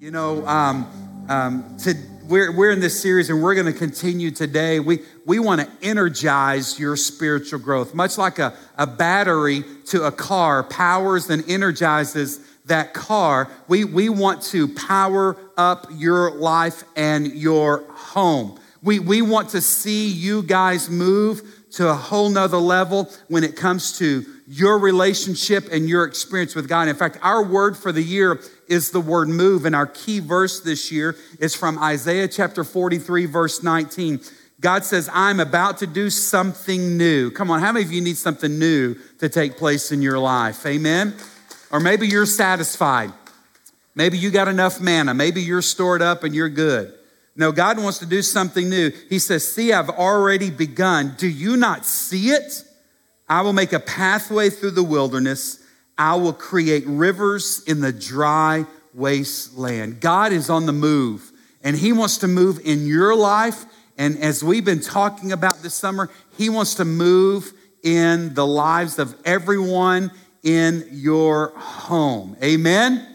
You know, um, um, to, we're, we're in this series and we're going to continue today. We, we want to energize your spiritual growth, much like a, a battery to a car powers and energizes that car. We, we want to power up your life and your home. We, we want to see you guys move to a whole nother level when it comes to your relationship and your experience with God. In fact, our word for the year is the word move, and our key verse this year is from Isaiah chapter 43, verse 19. God says, I'm about to do something new. Come on, how many of you need something new to take place in your life? Amen? Or maybe you're satisfied. Maybe you got enough manna. Maybe you're stored up and you're good. No, God wants to do something new. He says, See, I've already begun. Do you not see it? I will make a pathway through the wilderness. I will create rivers in the dry wasteland. God is on the move, and He wants to move in your life. And as we've been talking about this summer, He wants to move in the lives of everyone in your home. Amen?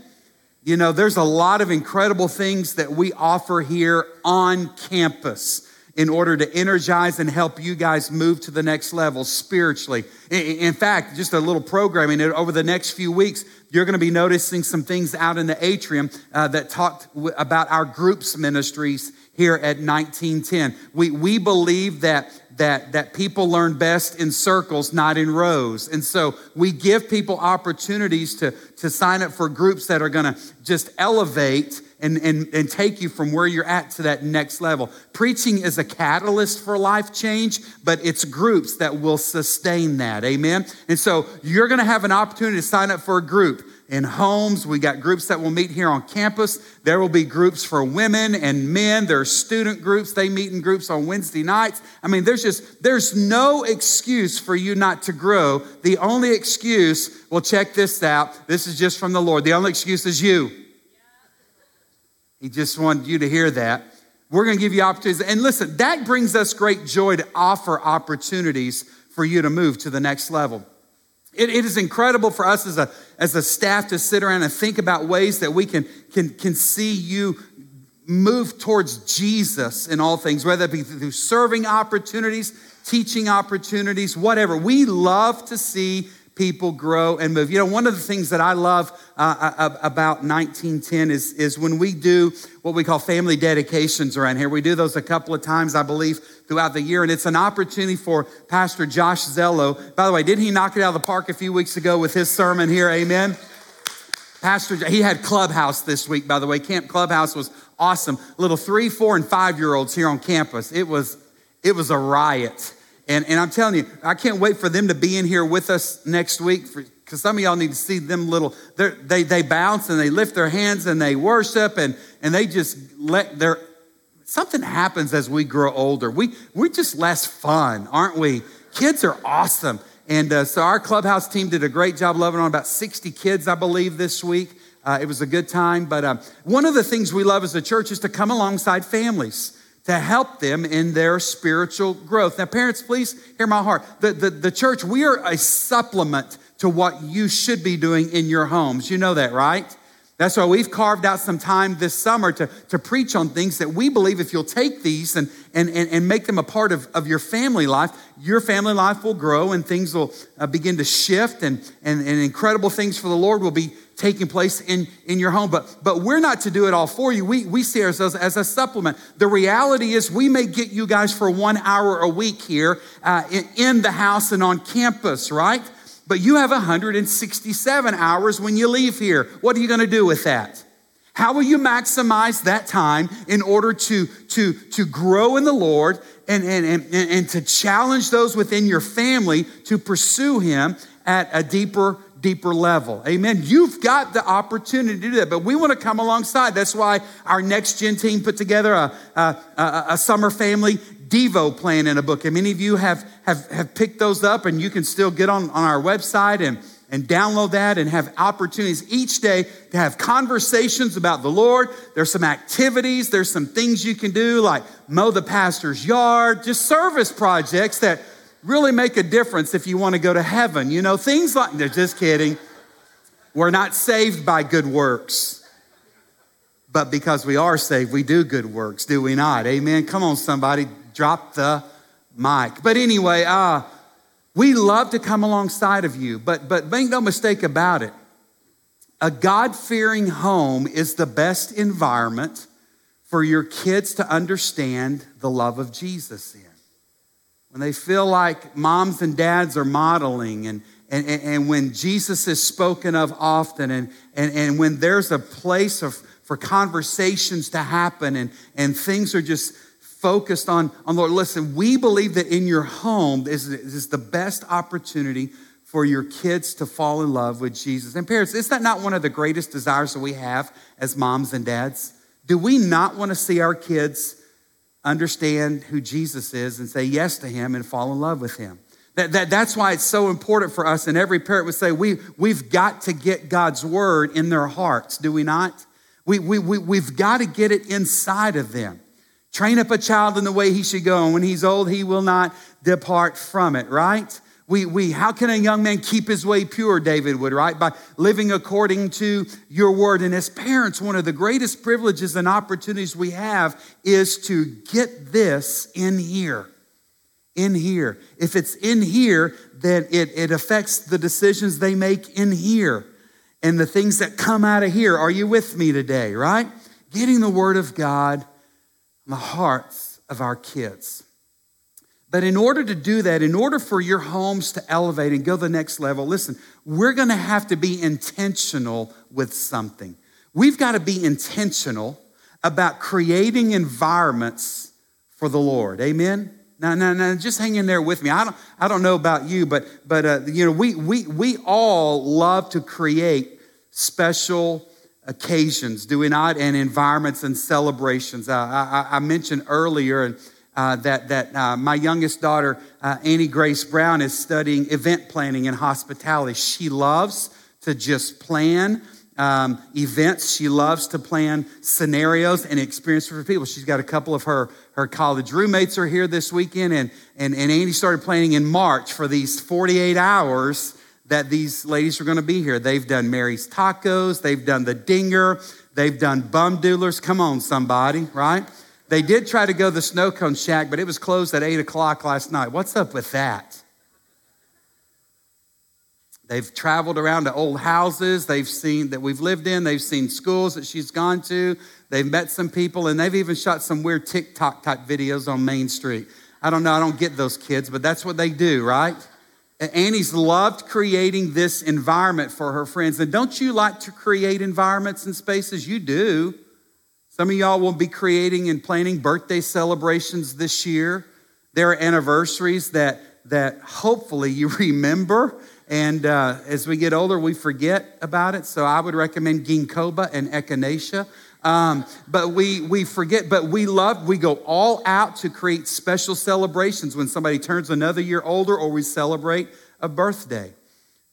You know, there's a lot of incredible things that we offer here on campus in order to energize and help you guys move to the next level spiritually. In fact, just a little programming over the next few weeks, you're going to be noticing some things out in the atrium uh, that talked about our groups ministries here at 1910. We, we believe that, that, that people learn best in circles, not in rows. And so we give people opportunities to, to sign up for groups that are going to just elevate and, and, and take you from where you're at to that next level. Preaching is a catalyst for life change, but it's groups that will sustain that. Amen. And so you're going to have an opportunity to sign up for a group in homes. We got groups that will meet here on campus. There will be groups for women and men. There are student groups. They meet in groups on Wednesday nights. I mean, there's just, there's no excuse for you not to grow. The only excuse, well, check this out. This is just from the Lord. The only excuse is you. He just wanted you to hear that. We're going to give you opportunities. And listen, that brings us great joy to offer opportunities for you to move to the next level. It, it is incredible for us as a, as a staff to sit around and think about ways that we can, can, can see you move towards Jesus in all things, whether it be through serving opportunities, teaching opportunities, whatever. We love to see people grow and move. You know, one of the things that I love uh, uh, uh, about 1910 is, is when we do what we call family dedications around here. We do those a couple of times, I believe, throughout the year. And it's an opportunity for Pastor Josh Zello. By the way, didn't he knock it out of the park a few weeks ago with his sermon here? Amen. Pastor, he had Clubhouse this week, by the way. Camp Clubhouse was awesome. Little three, four, and five year olds here on campus. It was, it was a riot. And, and I'm telling you, I can't wait for them to be in here with us next week because some of y'all need to see them little, they, they bounce and they lift their hands and they worship and, and they just let their, something happens as we grow older. We, we're just less fun, aren't we? Kids are awesome. And uh, so our clubhouse team did a great job loving on about 60 kids, I believe, this week. Uh, it was a good time. But uh, one of the things we love as a church is to come alongside families to help them in their spiritual growth. Now, parents, please hear my heart. The, the, the church, we are a supplement to what you should be doing in your homes. You know that, right? That's why we've carved out some time this summer to, to preach on things that we believe if you'll take these and, and, and, and make them a part of, of your family life, your family life will grow and things will uh, begin to shift and, and, and incredible things for the Lord will be taking place in, in your home. But, but we're not to do it all for you. We, we see ourselves as a supplement. The reality is, we may get you guys for one hour a week here uh, in, in the house and on campus, right? But you have 167 hours when you leave here. What are you going to do with that? How will you maximize that time in order to, to, to grow in the Lord and, and, and, and to challenge those within your family to pursue Him at a deeper deeper level. Amen. You've got the opportunity to do that, but we want to come alongside. That's why our next gen team put together a, a, a, summer family Devo plan in a book. And many of you have, have, have picked those up, and you can still get on, on our website and, and download that and have opportunities each day to have conversations about the Lord. There's some activities, there's some things you can do, like mow the pastor's yard, just service projects that really make a difference if you want to go to heaven. You know, things like, they're just kidding. We're not saved by good works, but because we are saved, we do good works, do we not? Amen. Come on, somebody, drop the mic. But anyway, uh, we love to come alongside of you, but but make no mistake about it. A God-fearing home is the best environment for your kids to understand the love of Jesus in. When they feel like moms and dads are modeling and and, and, and when Jesus is spoken of often, and, and, and when there's a place of, for conversations to happen and, and things are just focused on, on Lord. Listen, we believe that in your home is, is the best opportunity for your kids to fall in love with Jesus. And parents, is that not one of the greatest desires that we have as moms and dads? Do we not want to see our kids understand who Jesus is and say yes to him and fall in love with him? That, that, that's why it's so important for us. And every parent would say, we, we've got to get God's word in their hearts, do we not? We, we, we, we've got to get it inside of them. Train up a child in the way he should go, and when he's old, he will not depart from it, right? We, we, how can a young man keep his way pure, David would, right? By living according to your word. And as parents, one of the greatest privileges and opportunities we have is to get this in here. In here. If it's in here, then it, it affects the decisions they make in here and the things that come out of here. Are you with me today, right? Getting the word of God in the hearts of our kids. But in order to do that, in order for your homes to elevate and go the next level, listen, we're going to have to be intentional with something. We've got to be intentional about creating environments for the Lord. Amen. Now, now, now, just hang in there with me. I don't, I don't know about you, but, but uh, you know, we, we, we all love to create special occasions, do we not? And environments and celebrations. Uh, I, I, mentioned earlier uh, that, that uh, my youngest daughter, uh, Annie Grace Brown, is studying event planning and hospitality. She loves to just plan um, events. She loves to plan scenarios and experiences for people. She's got a couple of her, her college roommates are here this weekend, and, and, and Annie started planning in March for these 48 hours that these ladies are going to be here. They've done Mary's Tacos, they've done the Dienger, they've done Bum Doodlers. Come on, somebody, right? They did try to go to the Snow Cone Shack, but it was closed at 8 o'clock last night. What's up with that? They've traveled around to old houses they've seen that we've lived in. They've seen schools that she's gone to. They've met some people, and they've even shot some weird TikTok type videos on Main Street. I don't know, I don't get those kids, but that's what they do, right? Annie's loved creating this environment for her friends. And don't you like to create environments and spaces? You do. Some of y'all will be creating and planning birthday celebrations this year. There are anniversaries that, that hopefully you remember. And uh, as we get older, we forget about it. So I would recommend Ginkgo and Echinacea. Um, but we, we forget, but we love, we go all out to create special celebrations when somebody turns another year older or we celebrate a birthday.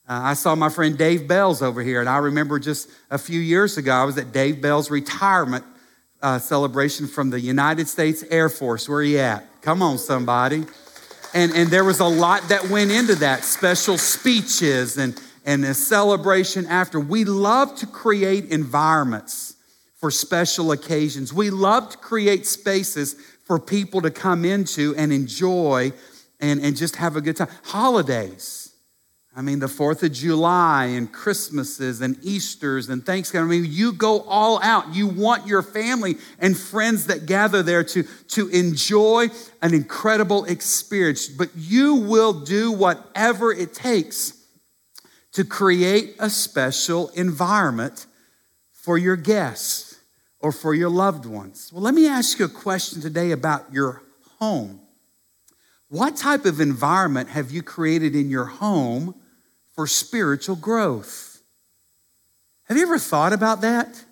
Uh, I saw my friend Dave Bells over here, and I remember just a few years ago, I was at Dave Bell's retirement uh, celebration from the United States Air Force. Where are you at? Come on, somebody. And, and there was a lot that went into that special speeches and, and a celebration after. We love to create environments for special occasions. We love to create spaces for people to come into and enjoy and, and just have a good time. Holidays. I mean, the 4th of July and Christmases and Easters and Thanksgiving. I mean, you go all out. You want your family and friends that gather there to, to enjoy an incredible experience. But you will do whatever it takes to create a special environment for your guests or for your loved ones. Well, let me ask you a question today about your home. What type of environment have you created in your home for spiritual growth? Have you ever thought about that?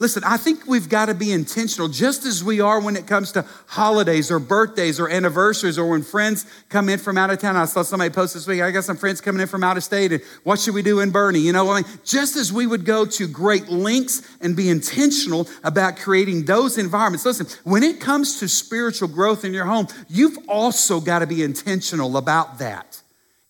Listen, I think we've got to be intentional, just as we are when it comes to holidays or birthdays or anniversaries or when friends come in from out of town. I saw somebody post this week, I got some friends coming in from out of state, and what should we do in Boerne? You know, I mean, just as we would go to great lengths and be intentional about creating those environments. Listen, when it comes to spiritual growth in your home, you've also got to be intentional about that.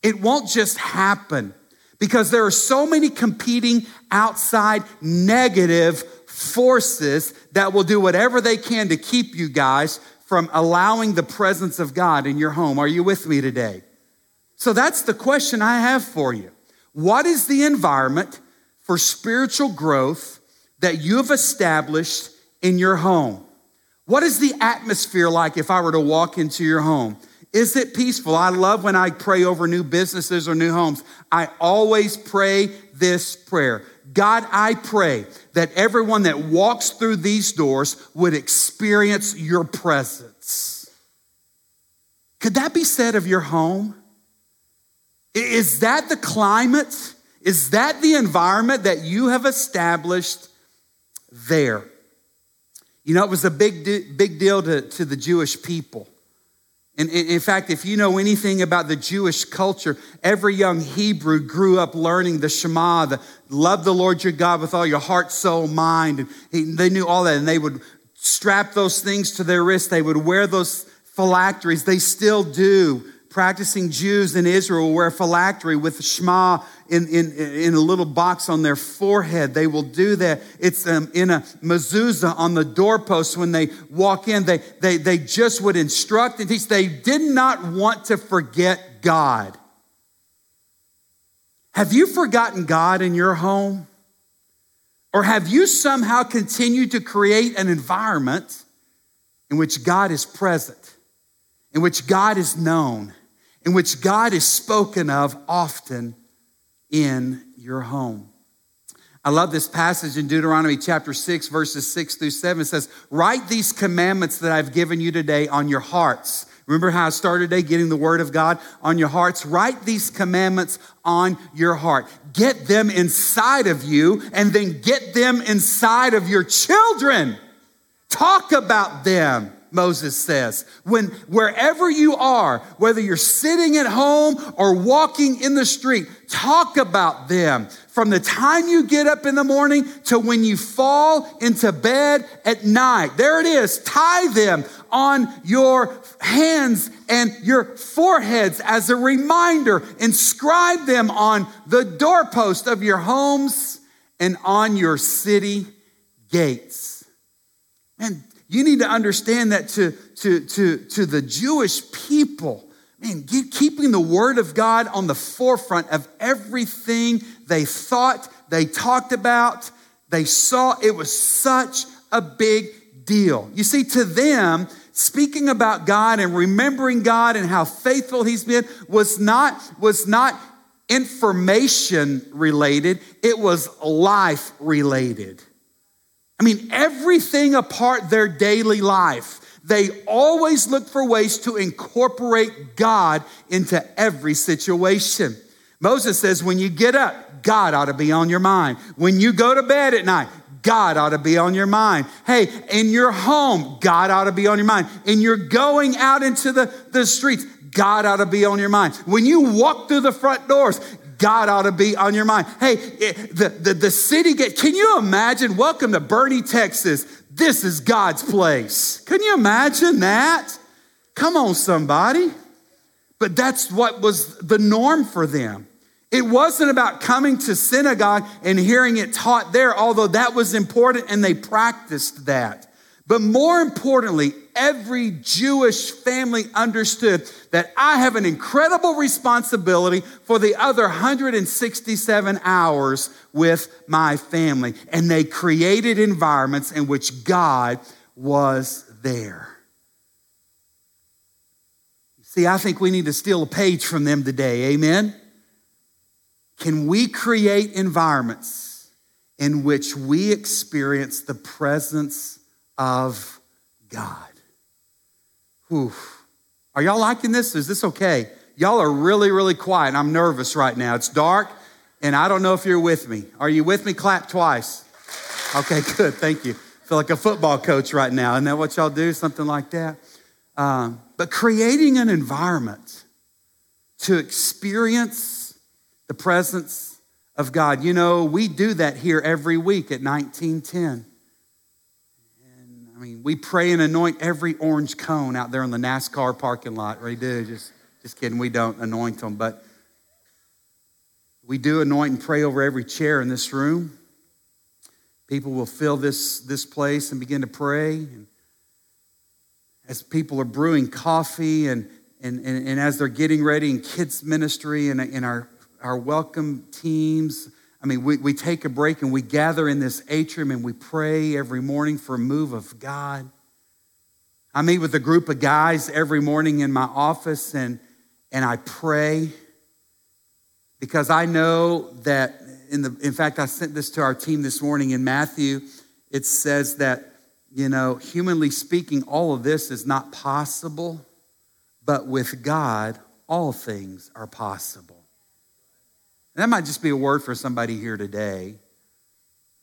It won't just happen because there are so many competing outside negative forces that will do whatever they can to keep you guys from allowing the presence of God in your home. Are you with me today? So that's the question I have for you. What is the environment for spiritual growth that you have established in your home? What is the atmosphere like if I were to walk into your home? Is it peaceful? I love when I pray over new businesses or new homes. I always pray this prayer God, I pray that everyone that walks through these doors would experience your presence. Could that be said of your home? Is that the climate? Is that the environment that you have established there? You know, it was a big, big deal to, to the Jewish people. And in fact, if you know anything about the Jewish culture, every young Hebrew grew up learning the Shema, the love the Lord your God with all your heart, soul, mind. And they knew all that. And they would strap those things to their wrists. They would wear those phylacteries. They still do practicing Jews in Israel wear phylactery with Shema in, in, in a little box on their forehead. They will do that. It's um, in a mezuzah on the doorpost when they walk in. They, they, they just would instruct and teach. They did not want to forget God. Have you forgotten God in your home? Or have you somehow continued to create an environment in which God is present, in which God is known, in which God is spoken of often in your home. I love this passage in Deuteronomy chapter 6, verses 6 through 7. It says, Write these commandments that I've given you today on your hearts. Remember how I started today getting the word of God on your hearts? Write these commandments on your heart. Get them inside of you and then get them inside of your children. Talk about them. Moses says. When wherever you are, whether you're sitting at home or walking in the street, talk about them from the time you get up in the morning to when you fall into bed at night. There it is. Tie them on your hands and your foreheads as a reminder. Inscribe them on the doorpost of your homes and on your city gates. And you need to understand that to, to, to, to the Jewish people, man, keeping the word of God on the forefront of everything they thought, they talked about, they saw, it was such a big deal. You see, to them, speaking about God and remembering God and how faithful He's been was not, was not information related, it was life related. I mean, everything apart their daily life. They always look for ways to incorporate God into every situation. Moses says, when you get up, God ought to be on your mind. When you go to bed at night, God ought to be on your mind. Hey, in your home, God ought to be on your mind. And you're going out into the, the streets, God ought to be on your mind. When you walk through the front doors, God ought to be on your mind. Hey, the, the, the city get, can you imagine? Welcome to Boerne, Texas. This is God's place. Can you imagine that? Come on, somebody. But that's what was the norm for them. It wasn't about coming to synagogue and hearing it taught there, although that was important and they practiced that. But more importantly, every Jewish family understood that I have an incredible responsibility for the other 167 hours with my family. And they created environments in which God was there. See, I think we need to steal a page from them today. Amen? Can we create environments in which we experience the presence of God. Whew. Are y'all liking this? Is this okay? Y'all are really, really quiet. I'm nervous right now. It's dark, and I don't know if you're with me. Are you with me? Clap twice. Okay, good. Thank you. Feel like a football coach right now. Isn't that what y'all do? Something like that. Um, but creating an environment to experience the presence of God. You know, we do that here every week at 1910. I mean, we pray and anoint every orange cone out there in the NASCAR parking lot. We do. Just, just kidding. We don't anoint them, but we do anoint and pray over every chair in this room. people will fill this, this place and begin to pray. And as people are brewing coffee and, and, and, and as they're getting ready in kids' ministry and in our, our welcome teams, I mean, we, we take a break and we gather in this atrium and we pray every morning for a move of God. I meet with a group of guys every morning in my office and, and I pray because I know that, in, the, in fact, I sent this to our team this morning in Matthew. It says that, you know, humanly speaking, all of this is not possible, but with God, all things are possible. And that might just be a word for somebody here today.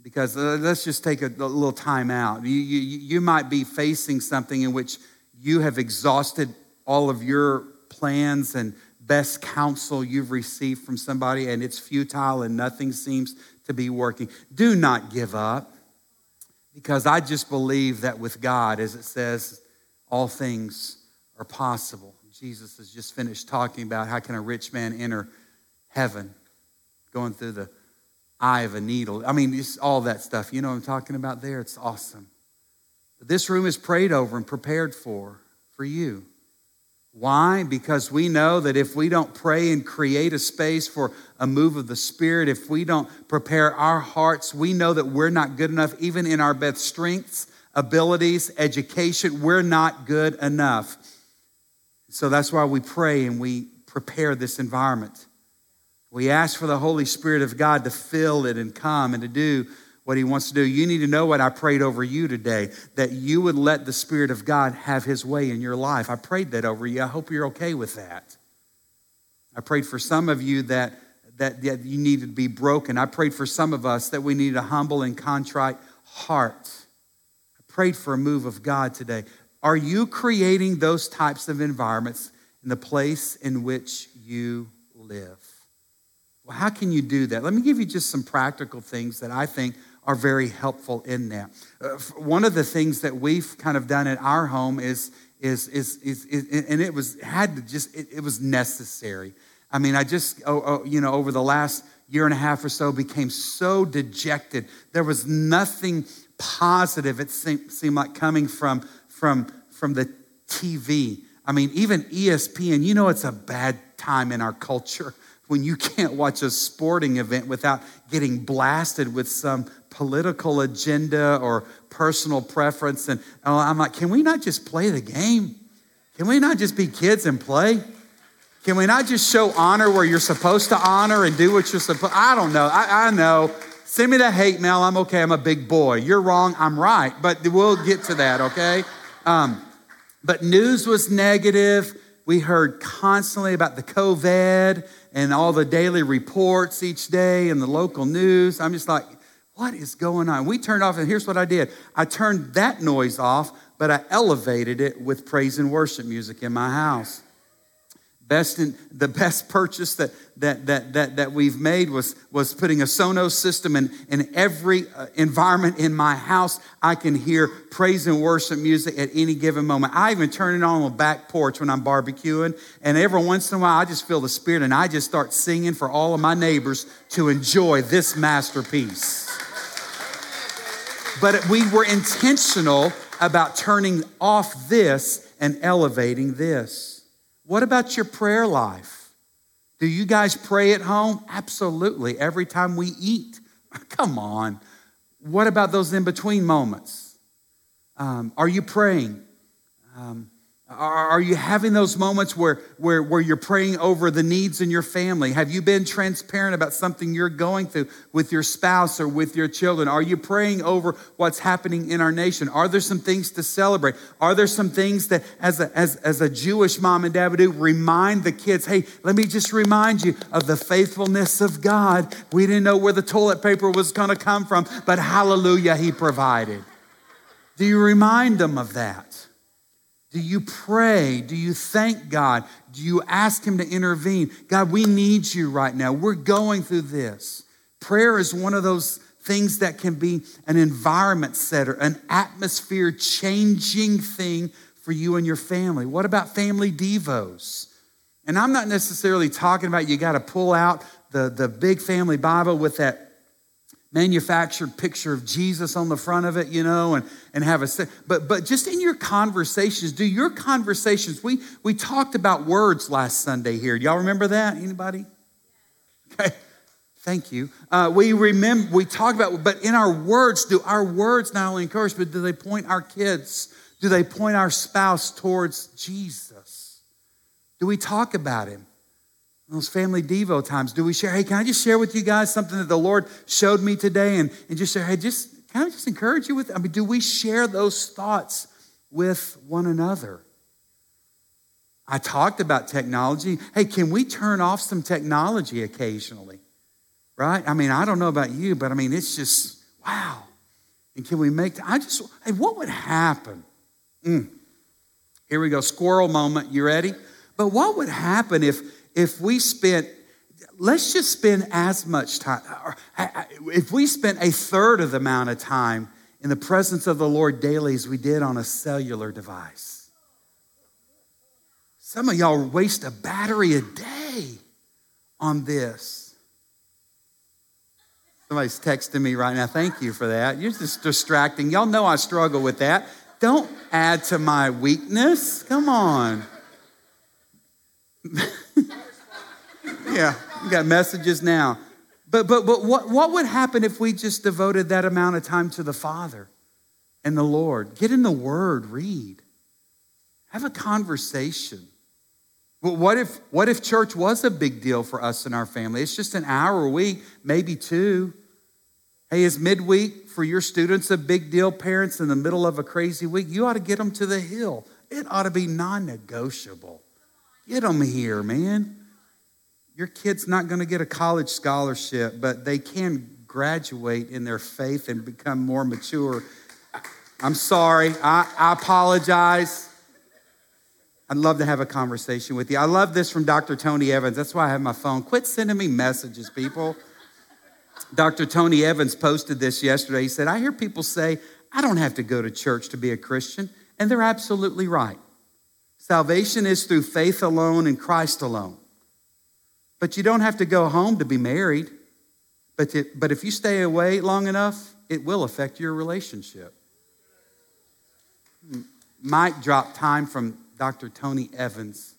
Because uh, let's just take a, a little time out. You, you, you might be facing something in which you have exhausted all of your plans and best counsel you've received from somebody and it's futile and nothing seems to be working. Do not give up because I just believe that with God, as it says, all things are possible. Jesus has just finished talking about how can a rich man enter heaven going through the eye of a needle. I mean, just all that stuff. You know what I'm talking about there? It's awesome. But this room is prayed over and prepared for, for you. Why? Because we know that if we don't pray and create a space for a move of the Spirit, if we don't prepare our hearts, we know that we're not good enough, even in our best strengths, abilities, education, we're not good enough. So that's why we pray and we prepare this environment. We ask for the Holy Spirit of God to fill it and come and to do what He wants to do. You need to know what I prayed over you today that you would let the Spirit of God have His way in your life. I prayed that over you. I hope you're okay with that. I prayed for some of you that, that, that you needed to be broken. I prayed for some of us that we needed a humble and contrite heart. I prayed for a move of God today. Are you creating those types of environments in the place in which you live? Well, how can you do that? Let me give you just some practical things that I think are very helpful in that. Uh, one of the things that we've kind of done at our home is, is, is, is, is and it was had to just, it, it was necessary. I mean, I just, oh, oh, you know, over the last year and a half or so became so dejected. There was nothing positive, it seemed, seemed like coming from, from, from the TV. I mean, even ESPN, you know, it's a bad time in our culture when you can't watch a sporting event without getting blasted with some political agenda or personal preference. And I'm like, can we not just play the game? Can we not just be kids and play? Can we not just show honor where you're supposed to honor and do what you're supposed? I don't know. I, I know. Send me the hate mail. I'm okay. I'm a big boy. You're wrong. I'm right. But we'll get to that. Okay. Um, but news was negative. We heard constantly about the COVID and all the daily reports each day and the local news. I'm just like, what is going on? We turned off, and here's what I did I turned that noise off, but I elevated it with praise and worship music in my house. Best in, the best purchase that, that, that, that, that we've made was, was putting a Sonos system in, in every uh, environment in my house. I can hear praise and worship music at any given moment. I even turn it on on the back porch when I'm barbecuing. And every once in a while, I just feel the Spirit and I just start singing for all of my neighbors to enjoy this masterpiece. But we were intentional about turning off this and elevating this. What about your prayer life? Do you guys pray at home? Absolutely. Every time we eat. Come on. What about those in between moments? Um, are you praying? Um, are you having those moments where, where, where you're praying over the needs in your family? Have you been transparent about something you're going through with your spouse or with your children? Are you praying over what's happening in our nation? Are there some things to celebrate? Are there some things that, as a, as, as a Jewish mom and dad would do, remind the kids, hey, let me just remind you of the faithfulness of God. We didn't know where the toilet paper was going to come from, but hallelujah, He provided. Do you remind them of that? Do you pray? Do you thank God? Do you ask Him to intervene? God, we need you right now. We're going through this. Prayer is one of those things that can be an environment setter, an atmosphere changing thing for you and your family. What about family devos? And I'm not necessarily talking about you got to pull out the, the big family Bible with that manufactured picture of Jesus on the front of it, you know, and, and have a but but just in your conversations, do your conversations, we we talked about words last Sunday here. Y'all remember that? Anybody? Okay. Thank you. Uh, we remember we talk about, but in our words, do our words not only encourage, but do they point our kids? Do they point our spouse towards Jesus? Do we talk about him? Those family Devo times, do we share? Hey, can I just share with you guys something that the Lord showed me today? And, and just say, hey, just can I just encourage you with? I mean, do we share those thoughts with one another? I talked about technology. Hey, can we turn off some technology occasionally? Right? I mean, I don't know about you, but I mean, it's just, wow. And can we make, I just, hey, what would happen? Mm. Here we go, squirrel moment. You ready? But what would happen if if we spent, let's just spend as much time, if we spent a third of the amount of time in the presence of the Lord daily as we did on a cellular device. Some of y'all waste a battery a day on this. Somebody's texting me right now. Thank you for that. You're just distracting. Y'all know I struggle with that. Don't add to my weakness. Come on. yeah, we got messages now. But, but, but what, what would happen if we just devoted that amount of time to the Father and the Lord? Get in the Word, read, have a conversation. But what if, what if church was a big deal for us and our family? It's just an hour a week, maybe two. Hey, is midweek for your students a big deal, parents, in the middle of a crazy week? You ought to get them to the hill. It ought to be non negotiable. Get them here, man your kid's not going to get a college scholarship, but they can graduate in their faith and become more mature. I'm sorry. I, I apologize. I'd love to have a conversation with you. I love this from Dr. Tony Evans. That's why I have my phone. Quit sending me messages, people. Dr. Tony Evans posted this yesterday. He said, I hear people say, I don't have to go to church to be a Christian. And they're absolutely right. Salvation is through faith alone and Christ alone. But you don't have to go home to be married. But, to, but if you stay away long enough, it will affect your relationship. mic dropped time from Dr. Tony Evans.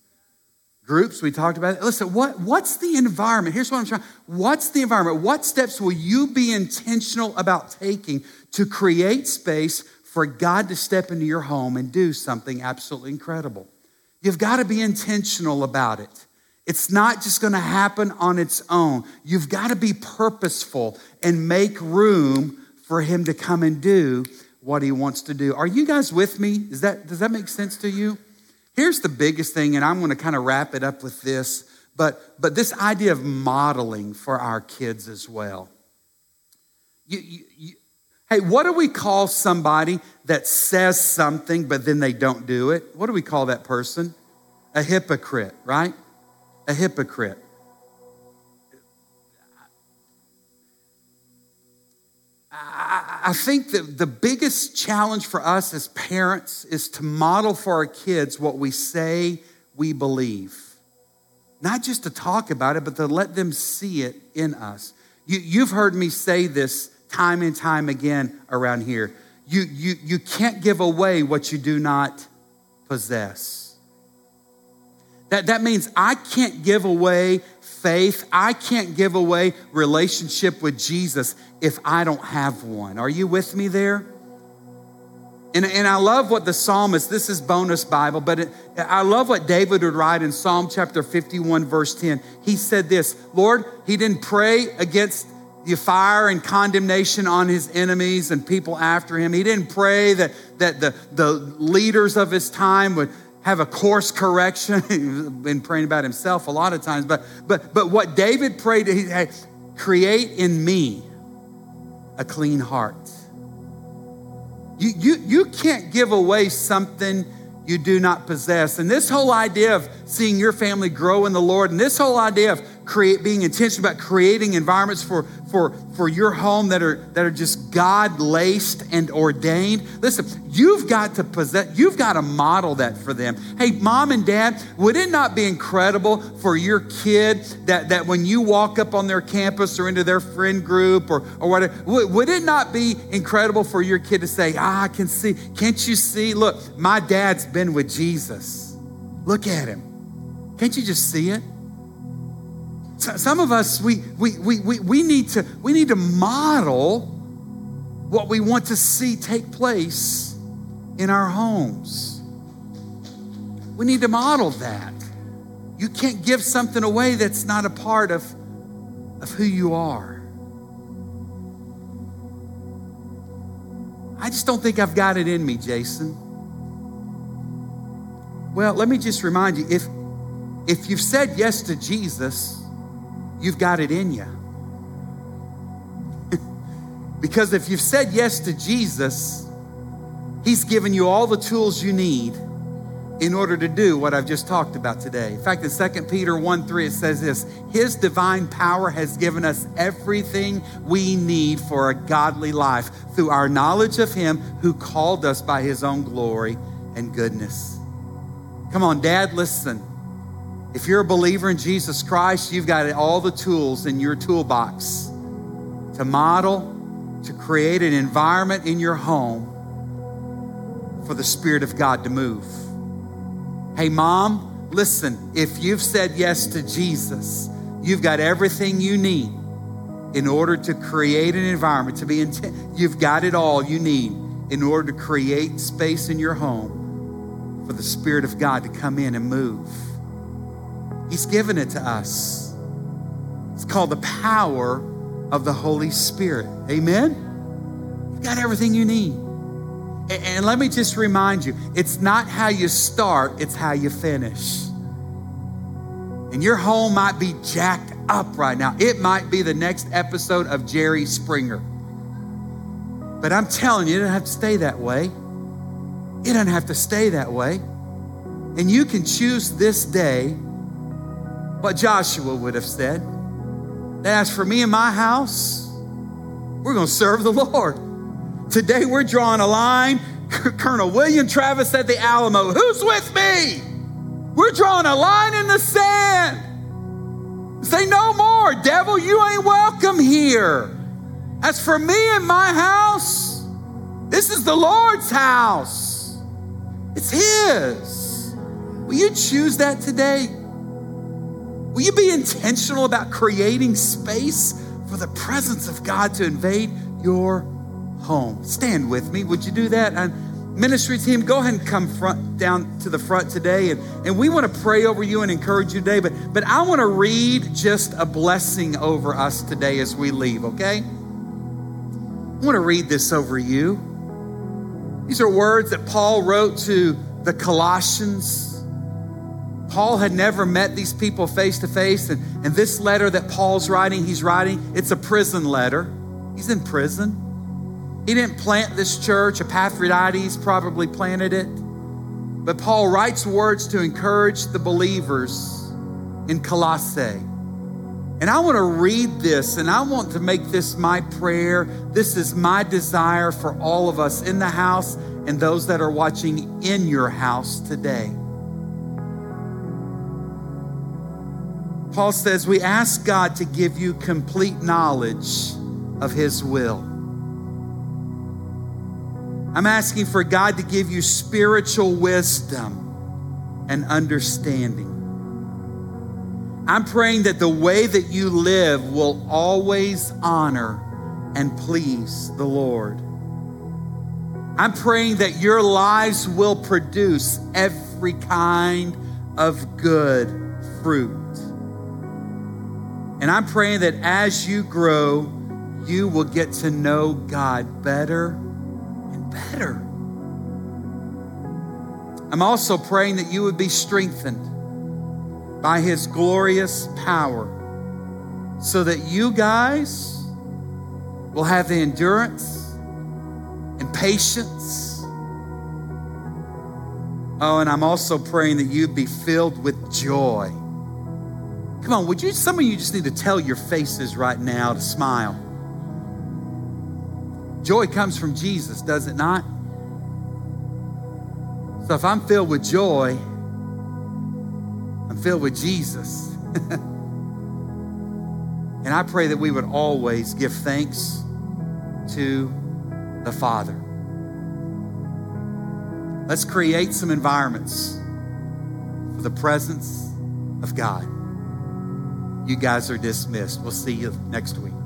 Groups, we talked about it. Listen, what, what's the environment? Here's what I'm trying. What's the environment? What steps will you be intentional about taking to create space for God to step into your home and do something absolutely incredible? You've got to be intentional about it. It's not just going to happen on its own. You've got to be purposeful and make room for him to come and do what he wants to do. Are you guys with me? Is that, does that make sense to you? Here's the biggest thing, and I'm going to kind of wrap it up with this, but, but this idea of modeling for our kids as well. You, you, you, hey, what do we call somebody that says something but then they don't do it? What do we call that person? A hypocrite, right? A hypocrite. I think that the biggest challenge for us as parents is to model for our kids what we say we believe. Not just to talk about it, but to let them see it in us. You, have heard me say this time and time again around here. You, you, you can't give away what you do not possess. That, that means I can't give away faith. I can't give away relationship with Jesus if I don't have one. Are you with me there? And, and I love what the psalmist, this is bonus Bible, but it, I love what David would write in Psalm chapter 51, verse 10. He said this Lord, he didn't pray against the fire and condemnation on his enemies and people after him. He didn't pray that, that the, the leaders of his time would have a course correction. He's been praying about himself a lot of times, but but but what David prayed, he had, create in me a clean heart. You, you, you can't give away something you do not possess. And this whole idea of seeing your family grow in the Lord, and this whole idea of create, being intentional about creating environments for, for, for your home that are, that are just God laced and ordained. Listen, you've got to possess, you've got to model that for them. Hey, mom and dad, would it not be incredible for your kid that, that when you walk up on their campus or into their friend group or, or whatever, would, would it not be incredible for your kid to say, ah, I can see, can't you see? Look, my dad's been with Jesus. Look at him. Can't you just see it? Some of us, we, we, we, we, we, need to, we need to model what we want to see take place in our homes. We need to model that. You can't give something away that's not a part of, of who you are. I just don't think I've got it in me, Jason. Well, let me just remind you if, if you've said yes to Jesus, you've got it in you. because if you've said yes to Jesus, He's given you all the tools you need in order to do what I've just talked about today. In fact, in 2 Peter 1 3, it says this His divine power has given us everything we need for a godly life through our knowledge of Him who called us by His own glory and goodness. Come on, Dad, listen. If you're a believer in Jesus Christ, you've got all the tools in your toolbox to model, to create an environment in your home for the Spirit of God to move. Hey, mom, listen, if you've said yes to Jesus, you've got everything you need in order to create an environment, to be intent. You've got it all you need in order to create space in your home for the Spirit of God to come in and move. He's given it to us. It's called the power of the Holy Spirit. Amen? You've got everything you need. And let me just remind you it's not how you start, it's how you finish. And your home might be jacked up right now. It might be the next episode of Jerry Springer. But I'm telling you, it doesn't have to stay that way. It doesn't have to stay that way. And you can choose this day what Joshua would have said. As for me and my house, we're going to serve the Lord. Today we're drawing a line. Colonel William Travis at the Alamo, who's with me? We're drawing a line in the sand. Say no more, devil, you ain't welcome here. As for me and my house, this is the Lord's house. It's His. Will you choose that today? Will you be intentional about creating space for the presence of God to invade your home? Stand with me. Would you do that? And ministry team, go ahead and come front down to the front today. And, and we want to pray over you and encourage you today. But, but I want to read just a blessing over us today as we leave, okay? I want to read this over you. These are words that Paul wrote to the Colossians Paul had never met these people face to face. And, this letter that Paul's writing, he's writing, it's a prison letter. He's in prison. He didn't plant this church, Epaphroditus probably planted it. But Paul writes words to encourage the believers in Colossae. And I want to read this and I want to make this my prayer. This is my desire for all of us in the house and those that are watching in your house today. Paul says, We ask God to give you complete knowledge of His will. I'm asking for God to give you spiritual wisdom and understanding. I'm praying that the way that you live will always honor and please the Lord. I'm praying that your lives will produce every kind of good fruit. And I'm praying that as you grow, you will get to know God better and better. I'm also praying that you would be strengthened by His glorious power so that you guys will have the endurance and patience. Oh, and I'm also praying that you'd be filled with joy Come on, would you, some of you just need to tell your faces right now to smile. Joy comes from Jesus, does it not? So if I'm filled with joy, I'm filled with Jesus. and I pray that we would always give thanks to the Father. Let's create some environments for the presence of God. You guys are dismissed. We'll see you next week.